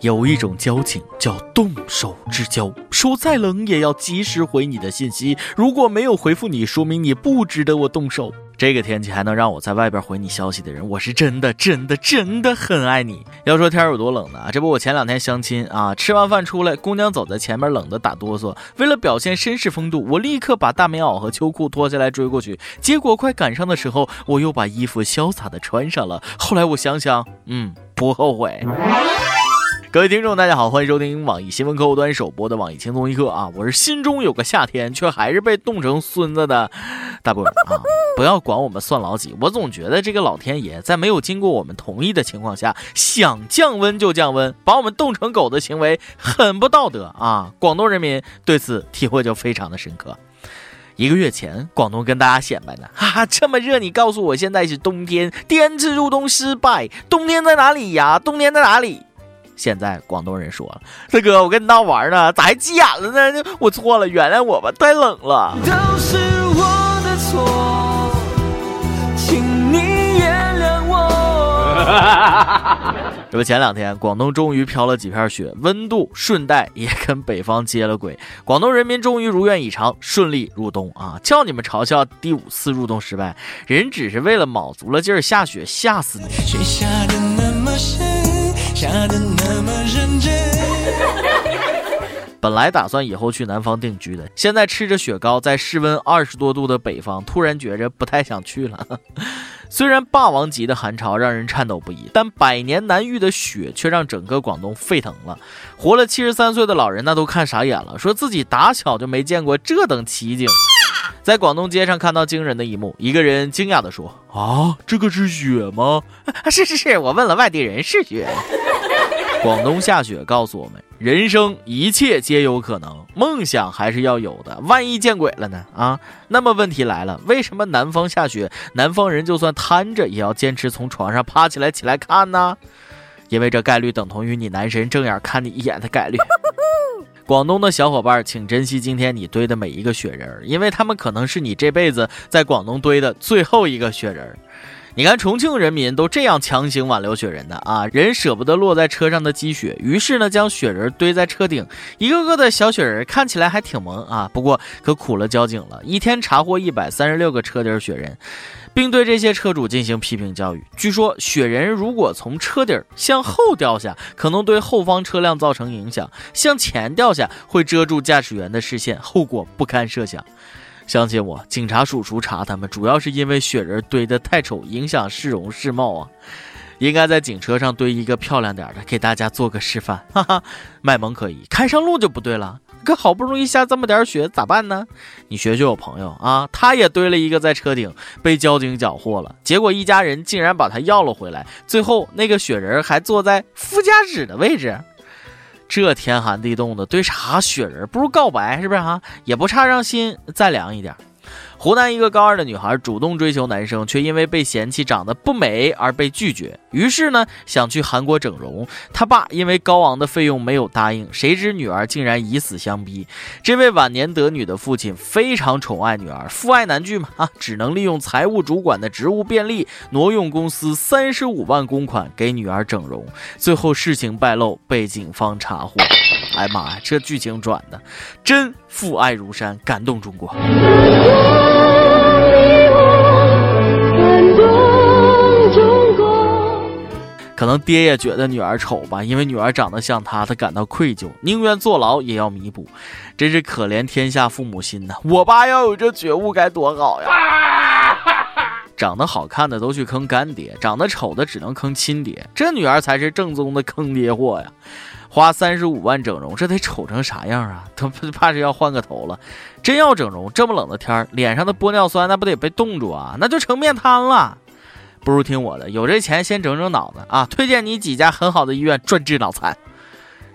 有一种交情叫动手之交，手再冷也要及时回你的信息。如果没有回复你，说明你不值得我动手。这个天气还能让我在外边回你消息的人，我是真的真的真的很爱你。要说天有多冷呢？这不我前两天相亲啊，吃完饭出来，姑娘走在前面，冷得打哆嗦。为了表现绅士风度，我立刻把大棉袄和秋裤脱下来追过去。结果快赶上的时候，我又把衣服潇洒的穿上了。后来我想想，嗯，不后悔。各位听众，大家好，欢迎收听网易新闻客户端首播的网易轻松一刻啊！我是心中有个夏天，却还是被冻成孙子的大波啊！不要管我们算老几，我总觉得这个老天爷在没有经过我们同意的情况下，想降温就降温，把我们冻成狗的行为很不道德啊！广东人民对此体会就非常的深刻。一个月前，广东跟大家显摆呢，哈哈，这么热，你告诉我现在是冬天，第二次入冬失败，冬天在哪里呀？冬天在哪里？现在广东人说了：“大哥，我跟你闹玩呢，咋还急眼了呢？我错了，原谅我吧，太冷了。”都是我的错，请你原谅我。这不，前两天广东终于飘了几片雪，温度顺带也跟北方接了轨，广东人民终于如愿以偿，顺利入冬啊！叫你们嘲笑第五次入冬失败，人只是为了卯足了劲儿下雪，吓死你！雪下的那么深。下的那么认真。本来打算以后去南方定居的，现在吃着雪糕，在室温二十多度的北方，突然觉着不太想去了。虽然霸王级的寒潮让人颤抖不已，但百年难遇的雪却让整个广东沸腾了。活了七十三岁的老人那都看傻眼了，说自己打小就没见过这等奇景。在广东街上看到惊人的一幕，一个人惊讶地说：“啊，这个是雪吗？”“ 是是是，我问了外地人，是雪。”广东下雪告诉我们，人生一切皆有可能，梦想还是要有的。万一见鬼了呢？啊，那么问题来了，为什么南方下雪，南方人就算瘫着也要坚持从床上爬起来起来看呢？因为这概率等同于你男神正眼看你一眼的概率。广东的小伙伴，请珍惜今天你堆的每一个雪人，因为他们可能是你这辈子在广东堆的最后一个雪人。你看，重庆人民都这样强行挽留雪人的啊，人舍不得落在车上的积雪，于是呢，将雪人堆在车顶，一个个的小雪人看起来还挺萌啊，不过可苦了交警了，一天查获一百三十六个车底雪人。并对这些车主进行批评教育。据说，雪人如果从车底向后掉下，可能对后方车辆造成影响；向前掉下，会遮住驾驶员的视线，后果不堪设想。相信我，警察叔叔查他们，主要是因为雪人堆得太丑，影响市容市貌啊。应该在警车上堆一个漂亮点的，给大家做个示范。哈哈，卖萌可以，开上路就不对了。可好不容易下这么点雪，咋办呢？你学学我朋友啊，他也堆了一个在车顶，被交警缴获了。结果一家人竟然把他要了回来，最后那个雪人还坐在副驾驶的位置。这天寒地冻的，堆啥雪人？不如告白是不是哈？也不差让心再凉一点。湖南一个高二的女孩主动追求男生，却因为被嫌弃长得不美而被拒绝。于是呢，想去韩国整容。他爸因为高昂的费用没有答应。谁知女儿竟然以死相逼。这位晚年得女的父亲非常宠爱女儿，父爱难拒嘛啊，只能利用财务主管的职务便利，挪用公司三十五万公款给女儿整容。最后事情败露，被警方查获。哎妈呀，这剧情转的真父爱如山，感动中国。可能爹也觉得女儿丑吧，因为女儿长得像他，他感到愧疚，宁愿坐牢也要弥补。真是可怜天下父母心呐！我爸要有这觉悟该多好呀！长得好看的都去坑干爹，长得丑的只能坑亲爹。这女儿才是正宗的坑爹货呀！花三十五万整容，这得丑成啥样啊？他怕是要换个头了。真要整容，这么冷的天儿脸上的玻尿酸那不得被冻住啊？那就成面瘫了。不如听我的，有这钱先整整脑子啊！推荐你几家很好的医院，专治脑残。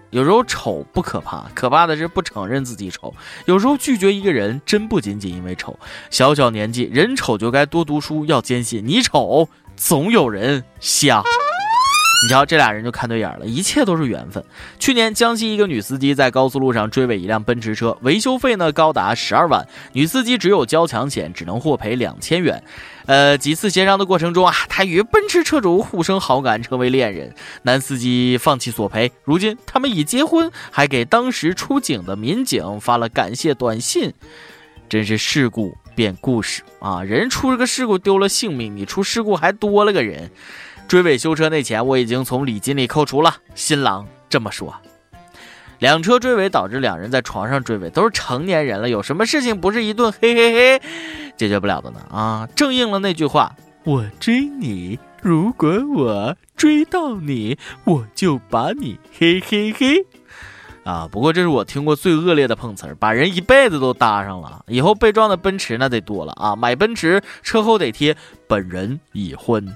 有时候丑不可怕，可怕的是不承认自己丑。有时候拒绝一个人，真不仅仅因为丑。小小年纪，人丑就该多读书，要坚信你丑总有人瞎。你瞧，这俩人就看对眼了，一切都是缘分。去年，江西一个女司机在高速路上追尾一辆奔驰车，维修费呢高达十二万，女司机只有交强险，只能获赔两千元。呃，几次协商的过程中啊，她与奔驰车主互生好感，成为恋人。男司机放弃索赔，如今他们已结婚，还给当时出警的民警发了感谢短信。真是事故变故事啊！人出了个事故丢了性命，你出事故还多了个人。追尾修车那钱我已经从礼金里扣除了。新郎这么说。两车追尾导致两人在床上追尾，都是成年人了，有什么事情不是一顿嘿嘿嘿解决不了的呢？啊，正应了那句话：我追你，如果我追到你，我就把你嘿嘿嘿。啊，不过这是我听过最恶劣的碰瓷儿，把人一辈子都搭上了。以后被撞的奔驰那得多了啊！买奔驰车后得贴“本人已婚”。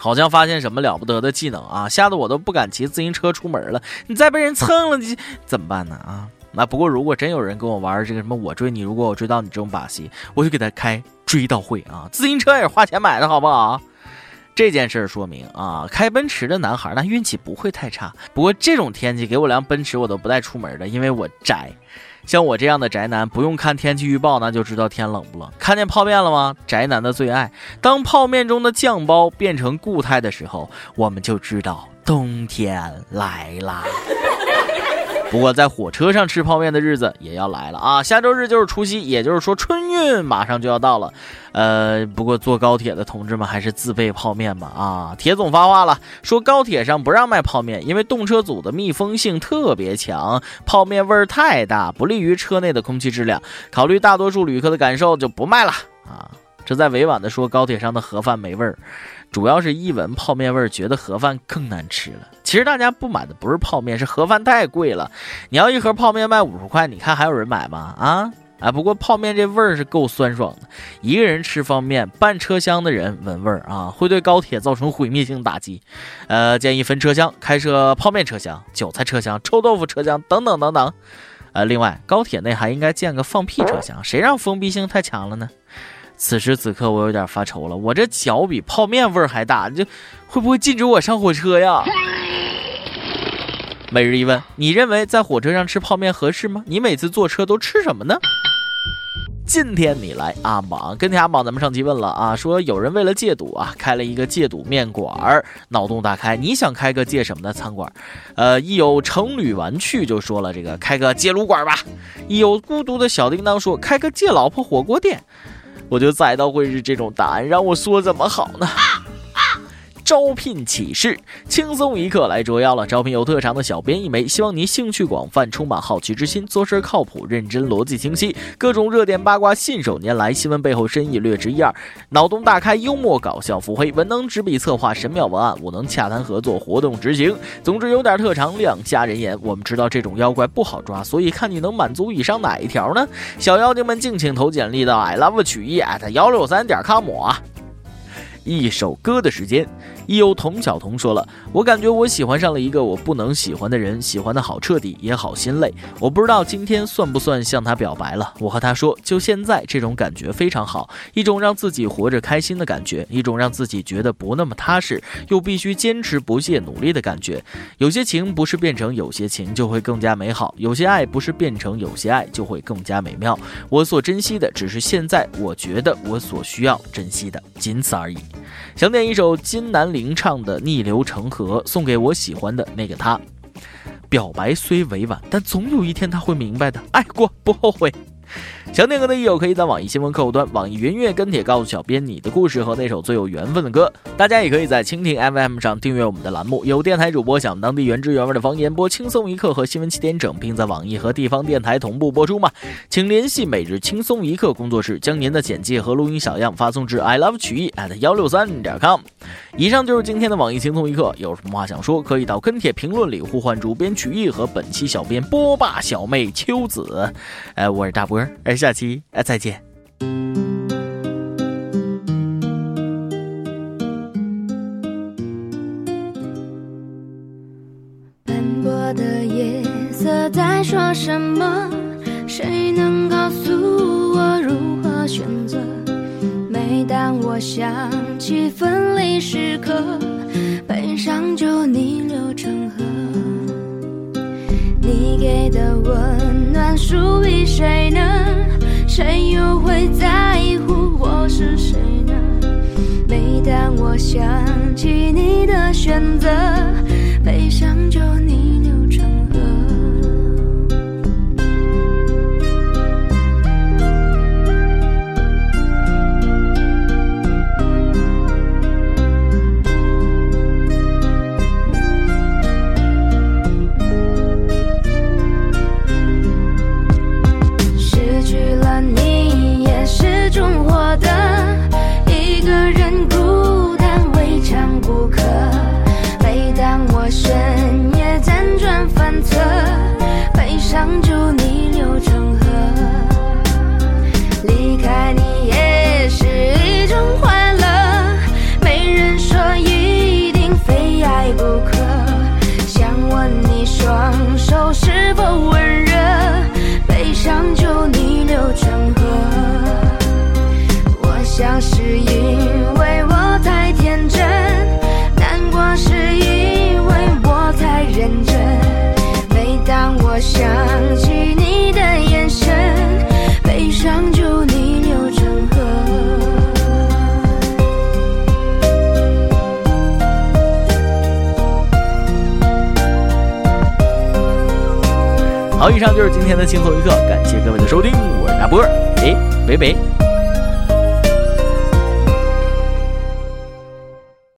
好像发现什么了不得的技能啊，吓得我都不敢骑自行车出门了。你再被人蹭了，你怎么办呢？啊，那不过如果真有人跟我玩这个什么我追你，如果我追到你这种把戏，我就给他开追悼会啊！自行车也是花钱买的，好不好？这件事说明啊，开奔驰的男孩那运气不会太差。不过这种天气给我辆奔驰，我都不带出门的，因为我宅。像我这样的宅男，不用看天气预报，那就知道天冷不冷。看见泡面了吗？宅男的最爱。当泡面中的酱包变成固态的时候，我们就知道冬天来啦。不过在火车上吃泡面的日子也要来了啊！下周日就是除夕，也就是说春运马上就要到了。呃，不过坐高铁的同志们还是自备泡面吧啊！铁总发话了，说高铁上不让卖泡面，因为动车组的密封性特别强，泡面味儿太大，不利于车内的空气质量。考虑大多数旅客的感受，就不卖了啊！这在委婉的说高铁上的盒饭没味儿。主要是一闻泡面味儿，觉得盒饭更难吃了。其实大家不买的不是泡面，是盒饭太贵了。你要一盒泡面卖五十块，你看还有人买吗？啊啊！不过泡面这味儿是够酸爽的，一个人吃方便，半车厢的人闻味儿啊，会对高铁造成毁灭性打击。呃，建议分车厢开设泡面车厢、韭菜车厢、臭豆腐车厢等等等等。呃，另外高铁内还应该建个放屁车厢，谁让封闭性太强了呢？此时此刻，我有点发愁了。我这脚比泡面味儿还大，这会不会禁止我上火车呀？每日一问：你认为在火车上吃泡面合适吗？你每次坐车都吃什么呢？今天你来阿莽，跟天阿莽，咱们上期问了啊，说有人为了戒赌啊，开了一个戒赌面馆儿，脑洞大开。你想开个戒什么的餐馆？呃，一有成旅玩趣就说了这个开个戒撸馆吧。一有孤独的小叮当说开个戒老婆火锅店。我就猜到会是这种答案，让我说怎么好呢？招聘启事，轻松一刻来捉妖了。招聘有特长的小编一枚，希望你兴趣广泛，充满好奇之心，做事靠谱、认真、逻辑清晰，各种热点八卦信手拈来，新闻背后深意略知一二，脑洞大开，幽默搞笑，腹黑，文能执笔策划神妙文案，武能洽谈合作，活动执行。总之有点特长，亮瞎人眼。我们知道这种妖怪不好抓，所以看你能满足以上哪一条呢？小妖精们敬请投简历到 i love 曲艺 at 幺六三点 com 啊。一首歌的时间。亦有童小童说了：“我感觉我喜欢上了一个我不能喜欢的人，喜欢的好彻底，也好心累。我不知道今天算不算向他表白了。我和他说，就现在这种感觉非常好，一种让自己活着开心的感觉，一种让自己觉得不那么踏实，又必须坚持不懈努力的感觉。有些情不是变成有些情就会更加美好，有些爱不是变成有些爱就会更加美妙。我所珍惜的只是现在，我觉得我所需要珍惜的，仅此而已。想点一首金南吟唱的《逆流成河》，送给我喜欢的那个他。表白虽委婉，但总有一天他会明白的。爱过不后悔。想点歌的益友可以在网易新闻客户端、网易云音乐跟帖告诉小编你的故事和那首最有缘分的歌。大家也可以在蜻蜓 FM 上订阅我们的栏目，有电台主播讲当地原汁原味的方言，播轻松一刻和新闻七点整，并在网易和地方电台同步播出吗？请联系每日轻松一刻工作室，将您的简介和录音小样发送至 i love 曲艺 at 幺六三点 com。以上就是今天的网易轻松一刻，有什么话想说，可以到跟帖评论里呼唤主编曲艺和本期小编波霸小妹秋子。哎，我是大波，哎。下期哎，再见。斑驳的夜色在说什么？谁能告诉我如何选择？每当我想起分离时刻，悲伤。你给的温暖属于谁呢？谁又会在乎我是谁呢？每当我想起你的选择，悲伤就。以上就是今天的轻松一刻，感谢各位的收听，我是大波儿，哎，北北。